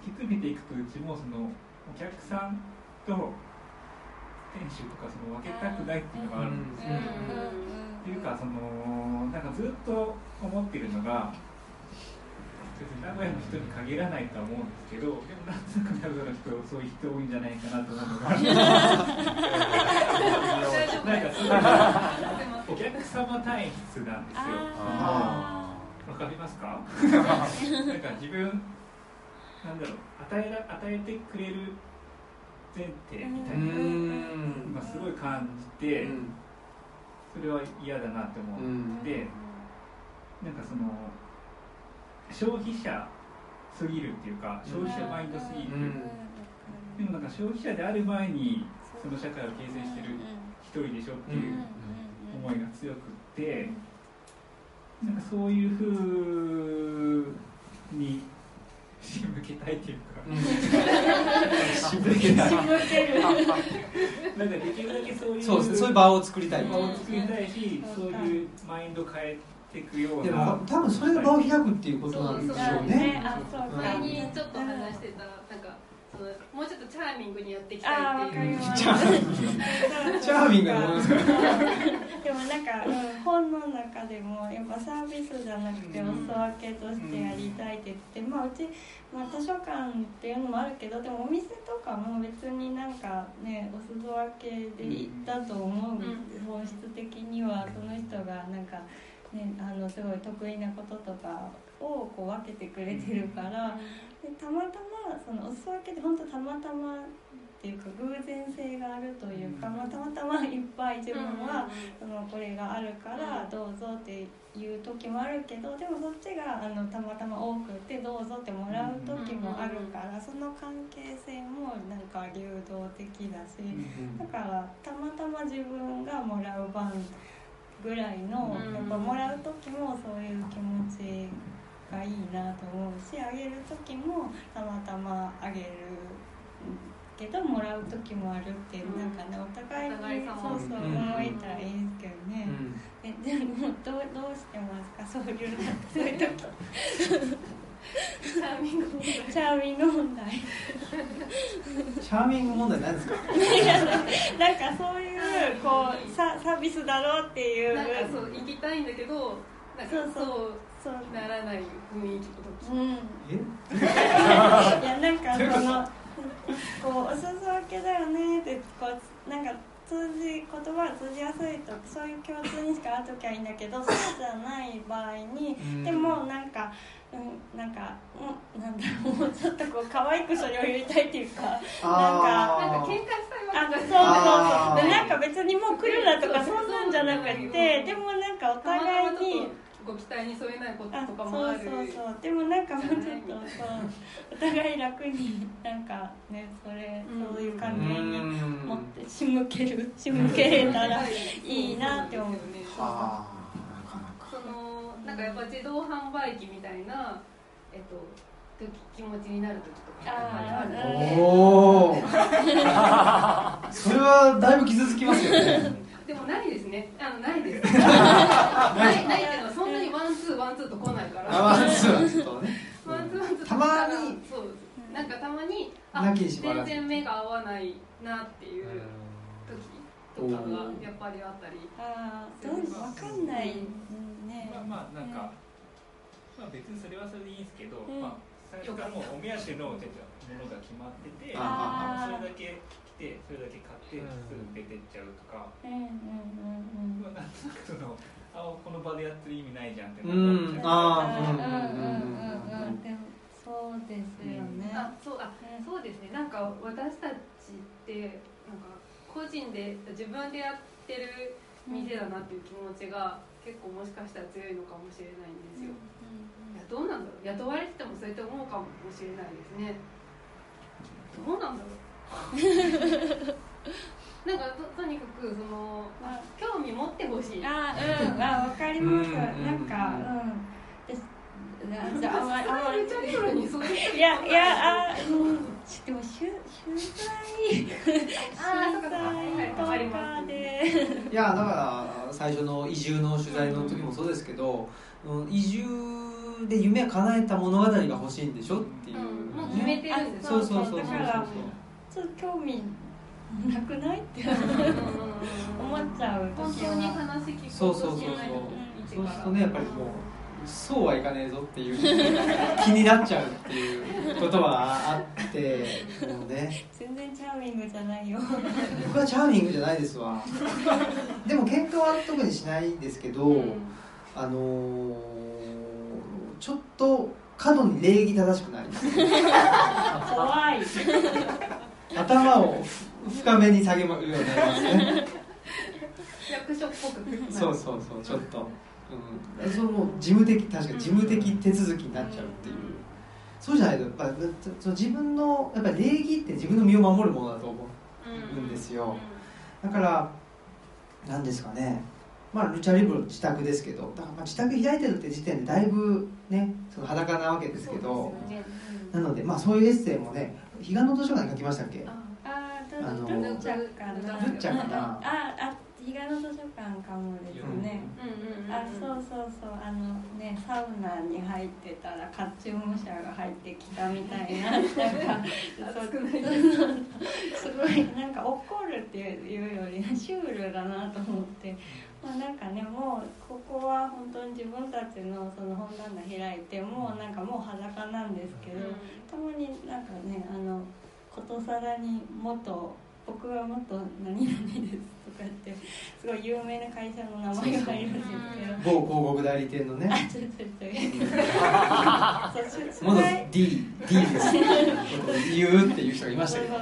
突き詰めていくとうちもそのお客さんと店主とかその分けたくないっていうのがあるんですよ、っていうかそのなんかずっと思ってるのが別に名古屋の人に限らないとは思うんですけどでもなんとなく名古屋の人そういう人多いんじゃないかなと思うのが。なんかそういう お客様体質なんですよ。あわかりますか？なんか自分なんだろう与えら与えてくれる前提みたいなのがすごい感じてそれは嫌だなって思ってなんかその消費者すぎるっていうか消費者マインドすぎる。でもなんか消費者である前にその社会を形成してる一人でしょっていう思いが強くってなんかそういうふうに仕向けたいっていうか。仕向けたい。なんかできるだけそういうそう。そういう場を作りたい。場を作りたいしそういうマインドを変えていくようでなも多分それが場を開くっていうことなんでしょうね。あそう前にちょっと話してたなんかそのもうちょっとチャーミングにやっていきたいっていう。かりますチャチャーミングでもなん。か、うん、本の中でもやっぱサービスじゃなくてお裾分けとしてやりたいって言って、まあうち、まあ、図書館っていうのもあるけどでもお店とかも別になん。かねお裾分けで行ったと思う、本質的にはその人がなん。か。ね、あのすごい得意なこととかをこう分けてくれてるから、でたまたまそのお裾分けで本当たまたまっていうか偶然性があるというか、まあ、たまたまいっぱい自分はそのこれがあるからどうぞっていう時もあるけどでもそっちがあのたまたま多くてどうぞってもらう時もあるからその関係性もなんか流動的だしだからたまたま自分がもらう番ぐらいのうん。やっぱもらう時もそういう気持ちがいいなと思うしあげる時もたまたまあげるけどもらう時もあるっていう、うん。なんかねお互いにそうそううん思えたらいいですけどね、えでもどうどうしてますか？そういうそういう時。チャーミング問題。チャーミング問題。チャーミング問題なんですか？なんかそういうこうササービスだろうっていう。なんかそう行きたいんだけどなんかそうそうそう。そう。ならない雰囲気とか。うん。え？いやなんかその こうお裾分けだよねってこうなんか通じ言葉が通じやすいとそういう共通にしか会う時はいいんだけど そうじゃない場合にでもなんか、うん、なんか、うん、なんだろうもうちょっとこう可愛くそれを言いたいっていうかあー。なんか喧嘩したいわけあそうじゃない。そうそうでなんか別にもう来るなとかそんなんじゃなくてでもなんかお互いにとご期待に添えないことあとかもあるそうそうそう。でもなんかもうちょっとそう。お互い楽になんかねそれうん。そういう関係にうん。持って仕向ける仕向けれたらいいなって思う。そうですよねあーなかなか。そのなんかやっぱ自動販売機みたいなえっと時気持ちになる時とかある？おおそれはだいぶ傷つきますよね。でもないですね。あのないです。ないないけどワンツーワンツーと来ないから。あワンツー ワンツーワンツーとたまに。そうなんかたまにあ全然目が合わないなっていう時とかがやっぱりあったり。あーどうわかんない。うん。ね。まあまあなんか、まあ別にそれはそれでいいんですけど、うん。まあ最初からもうお目当てのものが決まってて、それだけ来てそれだけ買ってすぐ出てっちゃうとか、うんうんうんうん。まあなんとなくそのあこの場でやってる意味ないじゃんってう思っちゃう、ん。あうんうんーうんうんうんうん。でもそうですよね。あそうあそうですね。なんか私たちってなんか個人で自分でやってる店だなっていう気持ちが結構もしかしたら強いのかもしれないんですよ、いやどうなんだろう。雇われててもそうやって思うかもしれないですね。どうなんだろう なんかととにかくそのあ興味持ってほしい。あうん。あわかります。うんなんかうん。です。あじゃああんまりあんまり。ルチャリブロにそういういやいやあうん。でも取取材あーそっかそっか。はいはいわかり取ます材とかで。いやだから最初の移住の取材の時もそうですけど、うん移住で夢を叶えた物語が欲しいんでしょっていう、うん。もう決めてるんですそうそうそうそうそう。だからちょっと興味なくない？って 思っちゃう本当に話聞こうそうそうそうそう。としないそうするとねやっぱりもうそうはいかねえぞっていう気になっちゃうっていうことはあってもうね。全然チャーミングじゃないよ。僕はチャーミングじゃないですわ。でも喧嘩は特にしないですけど、あのーちょっと過度に礼儀正しくなります。怖い頭を深めに下げるようになりますね。役所っぽくそうそうそうちょっと、うん、そう事務的確かに事務的手続きになっちゃうっていう、そうじゃないとやっぱその自分のやっぱり礼儀って自分の身を守るものだと思うんですよ。だから何ですかね。まあルチャリブロ自宅ですけどだからまあ自宅開いてるって時点でだいぶねその裸なわけですけど。なのでまあそういうエッセイもね彼岸の図書館に書きましたっけ？あーあのどどっちゃかな。ああ彼岸の図書館かもですね、あそうそうそう。あのねサウナに入ってたらカチューム車が入ってきたみたいななんか。すごいなんか怒るっていうよりシュールだなと思って、まあ、なんかねもうここは本当に自分たちのその本棚開いてもうなんかもう裸なんですけど、たまになんかねあのことさらに元僕は元何々ですとかってすごい有名な会社の名前が入るんですけど。某広告代理店のね。あ、ちょちょ ちょ。そう、取元材。D, D です。言うっていう人がいましたけど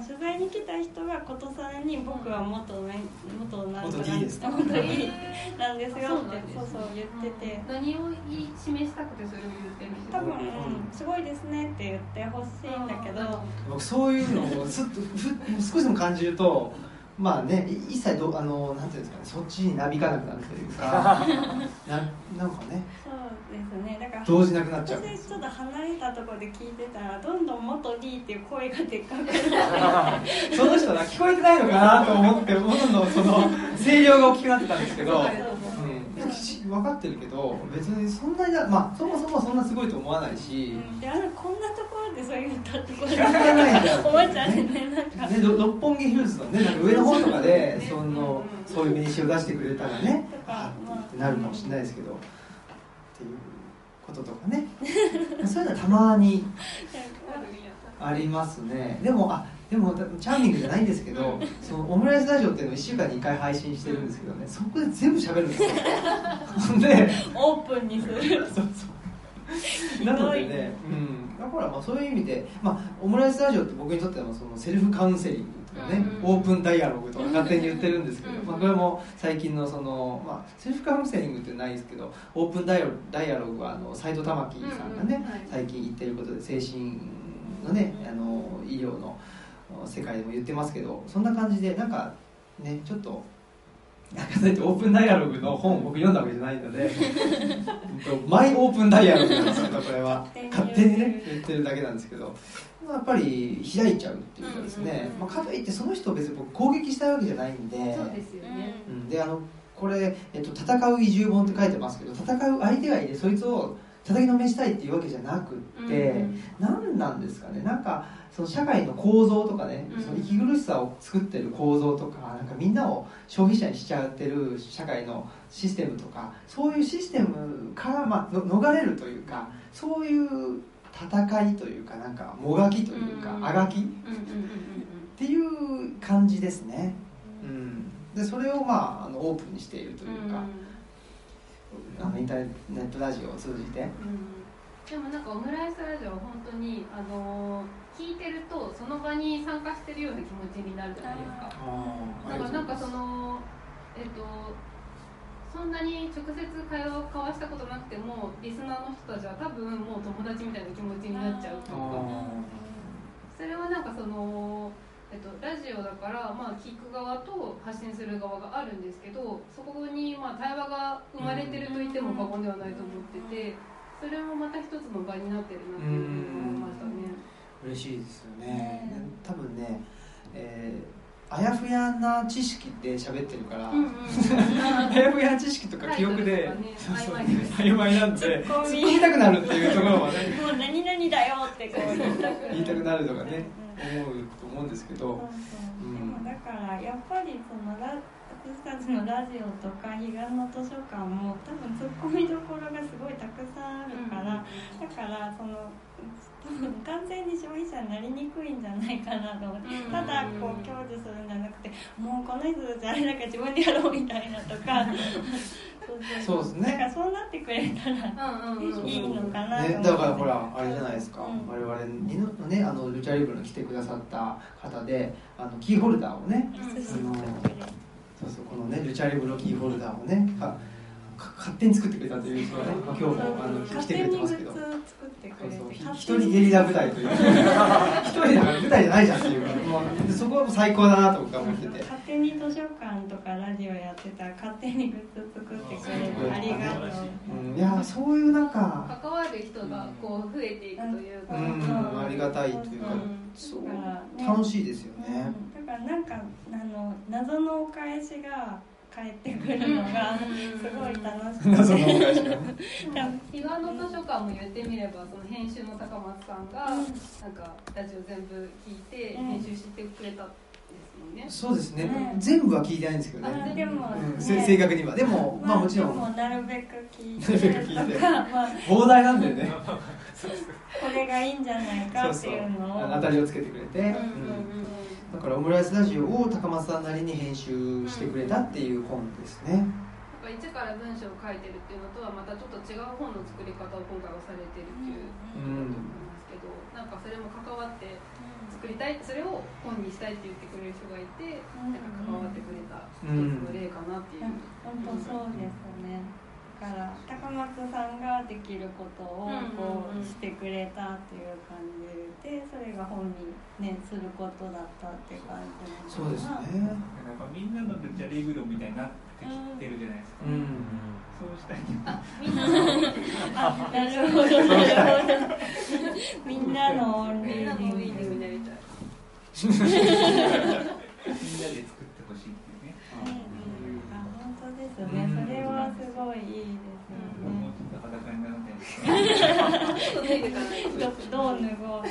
そうそうね、まあ、取材に来た人がことさらに僕は元ね元なん元 D ですか？元 D なんですよってそうそうそう言ってて。何を言い示したくてそれを言ってるんですか多分、すごいですねって言ってほしいんだけど。僕そういうのをすっとふ少しでも感じるとまあねい一切どあのなんていうんですかねそっちになびかなくなるというか ななんかね。そうですね。だから動じなくなっちゃう。私ちょっと離れたところで聞いてたらどんどん元 D っていう声がでっかくなって。その人は聞こえてないのかなと思ってもののその声量が大きくなってたんですけど、そううん、し分かってるけど別にそんなになまあそもそもそんなすごいと思わないし、うん。であのこんなところでそう言ったってこと聞かないじゃん思っちゃうね。ね、ろ六本木ヒルズのねなんか上の方とかでそのそういう名刺を出してくれたらねあってなるかもしれないですけどっていうこととかね。そういうのはたまにありますね。でもあでもチャーミングじゃないんですけどそのオムライスラジオっていうのを1週間に1回配信してるんですけどねそこで全部喋るんですよ。でオープンにする。そうそう。なのでね、うん、だからまあそういう意味で、まあ、オムライスラジオって僕にとってはそのセルフカウンセリングとかね、うん。オープンダイアログとか勝手に言ってるんですけど、うんまあ、これも最近のその、まあ、セルフカウンセリングってないですけどオープンダイアログダイアログはあの斎藤玉樹さんがね、最近言ってることで精神のねあの医療の世界でも言ってますけどそんな感じでなんかねちょっとなんかそうやってオープンダイアログの本を 僕読んだわけじゃないので マイオープンダイアログなんですけどこれは。勝手にね。言ってるだけなんですけどまあやっぱり開いちゃうっていうかですね、まあ、かといってその人を別に僕攻撃したいわけじゃないんでそうですよね。うん、であのこれ、えっと「戦う移住本」って書いてますけど戦う相手がいてそいつを叩きのめしたいっていうわけじゃなくって、何なんですかね。なんかその社会の構造とかね、うん。その息苦しさを作ってる構造とかなんかみんなを消費者にしちゃってる社会のシステムとかそういうシステムから、まあ、の逃れるというかそういう戦いというかなんかもがきというか、うん。あがきっていう感じですね、うん、でそれをまああのオープンにしているというか、あのインターネットラジオを通じて。うん。でもなんかオムライスラジオは本当にあの聞いてるとその場に参加してるような気持ちになるじゃないですか。あだからなんかそのえっとそんなに直接会話を交わしたことなくてもリスナーの人たちは多分もう友達みたいな気持ちになっちゃうとか。それはなんかその、えっと、ラジオだから、まあ、聞く側と発信する側があるんですけどそこにまあ対話が生まれてると言っても過言ではないと思っててそれもまた一つの場になってるなっていうふうに思いましたね。嬉しいですよね。ね。多分ね、えーあやふやな知識で喋ってるから、うんうん あやふやな知識とか記憶で、タイトルとかね曖昧なんで突っ込みたくなるっていうところはねもう何々だよってこう言いたくなる。とかねうん思うと思うんですけそうどそううん。でもだからやっぱりそのラ私たちのラジオとか彼岸の図書館も多分ツッコミどころがすごいたくさんあるから、だからその多分完全に消費者になりにくいんじゃないかなと思って、うんただこう享受するんじゃなくてもうこの人たちあれだから自分でやろうみたいなとか そうですね。だからそうなってくれたらいいのかなと思って。ね、だからほらあれじゃないですか、うん。我々にのねあのルチャリブロに来てくださった方であのキーホルダーをねうんそうそうこのねルチャリブロキーホルダーをねかか勝手に作ってくれたという人がね、まあ、今日もあの来勝てくれて手にグッズますけど。一人ゲリラ舞台という一人だから舞台じゃないじゃんっていううでそこは最高だなと僕は思ってて。勝手に図書館とかラジオやってたら勝手にグッズ作ってくれてありがとう、うんいやそういうなんか関わる人がこう増えていくというか、うんありがたいというか。そうだからね楽しいですよね、うん。だからなんかあの謎のお返しが返ってくるのがすごい楽しくて。謎のお返しが。彼岸の図書館も言ってみればその編集の高松さんがなんかラジオ全部聞いてうん。編集してくれたんですもんね。そうですね、ね全部は聞いてないんですけどあね、でも、うん、正確には。でもまあもちろん。なるべく聞いて。てとか、まあ、膨大なんだよね。これがいいんじゃないかっていうのを。あの当たりをつけてくれて、うんうん。うんだからオムライスラジオを高松さんなりに編集してくれたっていう本ですね、なんか一から文章を書いてるっていうのとはまたちょっと違う本の作り方を今回はされてるっていううんことだと思いますけど、なんかそれも関わって作りたいそれを本にしたいって言ってくれる人がいて、なんか関わってくれた一つの例かなっていう。本当そうですね。だから高松さんができることをこうしてくれたっていう感じでそれが本にねすることだったって感じなのかな。そうですね。やっぱみんなのルチャリブロみたいになってきてるじゃないですか、うんそうしたいみんなの。あなるほど。なるほどみんなのオンリみんなーのウィーディングになりたい。みんな で作ってほしいっていうねあ本当ですね。それはすごいいいですよね。どどう脱ごう。か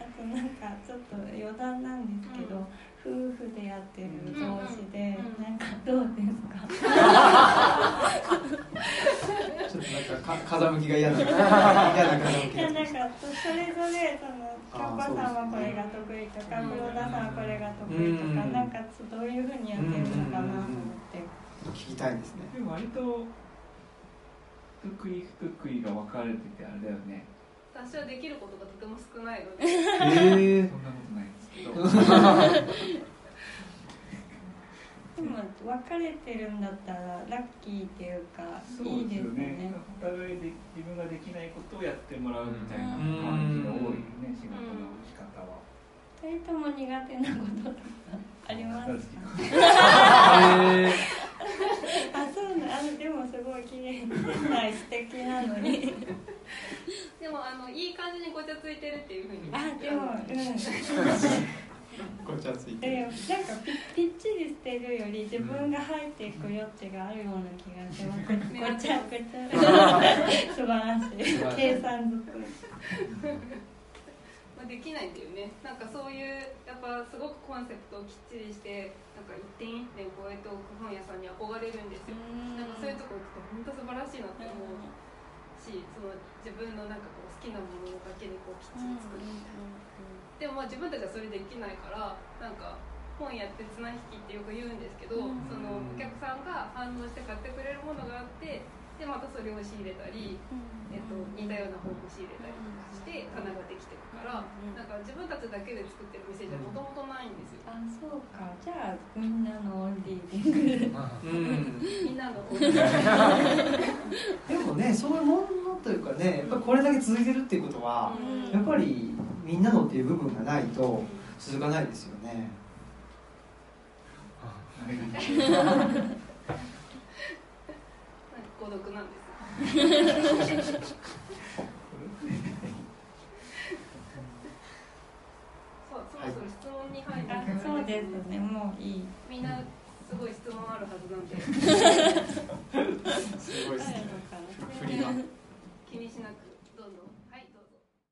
あとなんかちょっと余談なんですけど、夫婦でやってる同士で、うんなんかどうですか？ちょっとなんかか風向きが嫌な 嫌な風向きいやがなんかそれぞれその京子さんはこれが得意とかうん黒田さんはこれが得意とか、うんなんかどういうふうにやってるのかなと思って、聞きたいですね。でも割と得意不得意が分かれててあれだよね。私はできることがとても少ないので。へえそんなことない。んでも分かれてるんだったらラッキーっていうかそういいでですすね。よね。お互いで自分ができないことをやってもらうみたいな感じが多いよね仕事の仕方は。二人とも苦手なこととかありますか？あそうなあのでもすごい綺麗な素敵なのにでもあのいい感じにごちゃついてるっていうふうに。あでもうん。ごちゃついてでなんかぴぴっちりしてるより自分が入っていく余地があるような気が しますごちゃごちゃ素晴らしい。計算づくまあできないんだよね。なんかそういうやっぱすごくコンセプトをきっちりしてなんか一点一点超えておく本屋さんに憧れるんですよ。なんかそういうとこ行くと本当素晴らしいなって思うし、しその自分のなんかこう好きなものだけでこうきっちり作るみたいな、でもまあ自分たちはそれできないからなんか本やって綱引きってよく言うんですけど、うん。そのお客さんが反応して買ってくれるものがあってでまたそれを仕入れたり、えっと、似たような本も仕入れたりとかして棚ができてるから、なんか自分たちだけで作ってる店じゃもともとないんですよ。あそうか。じゃあみんなのオンリーで。うん。みんなの でもねそういうものというかねやっぱりこれだけ続いてるっていうことはうん。やっぱりみんなのっていう部分がないと続かないですよね。あれが孤独なんです。そ、ろそろ質問に入る。はいそうですねもういいみんなすごい質問あるはずなんですごいですね誰のかな振りが気にしなく。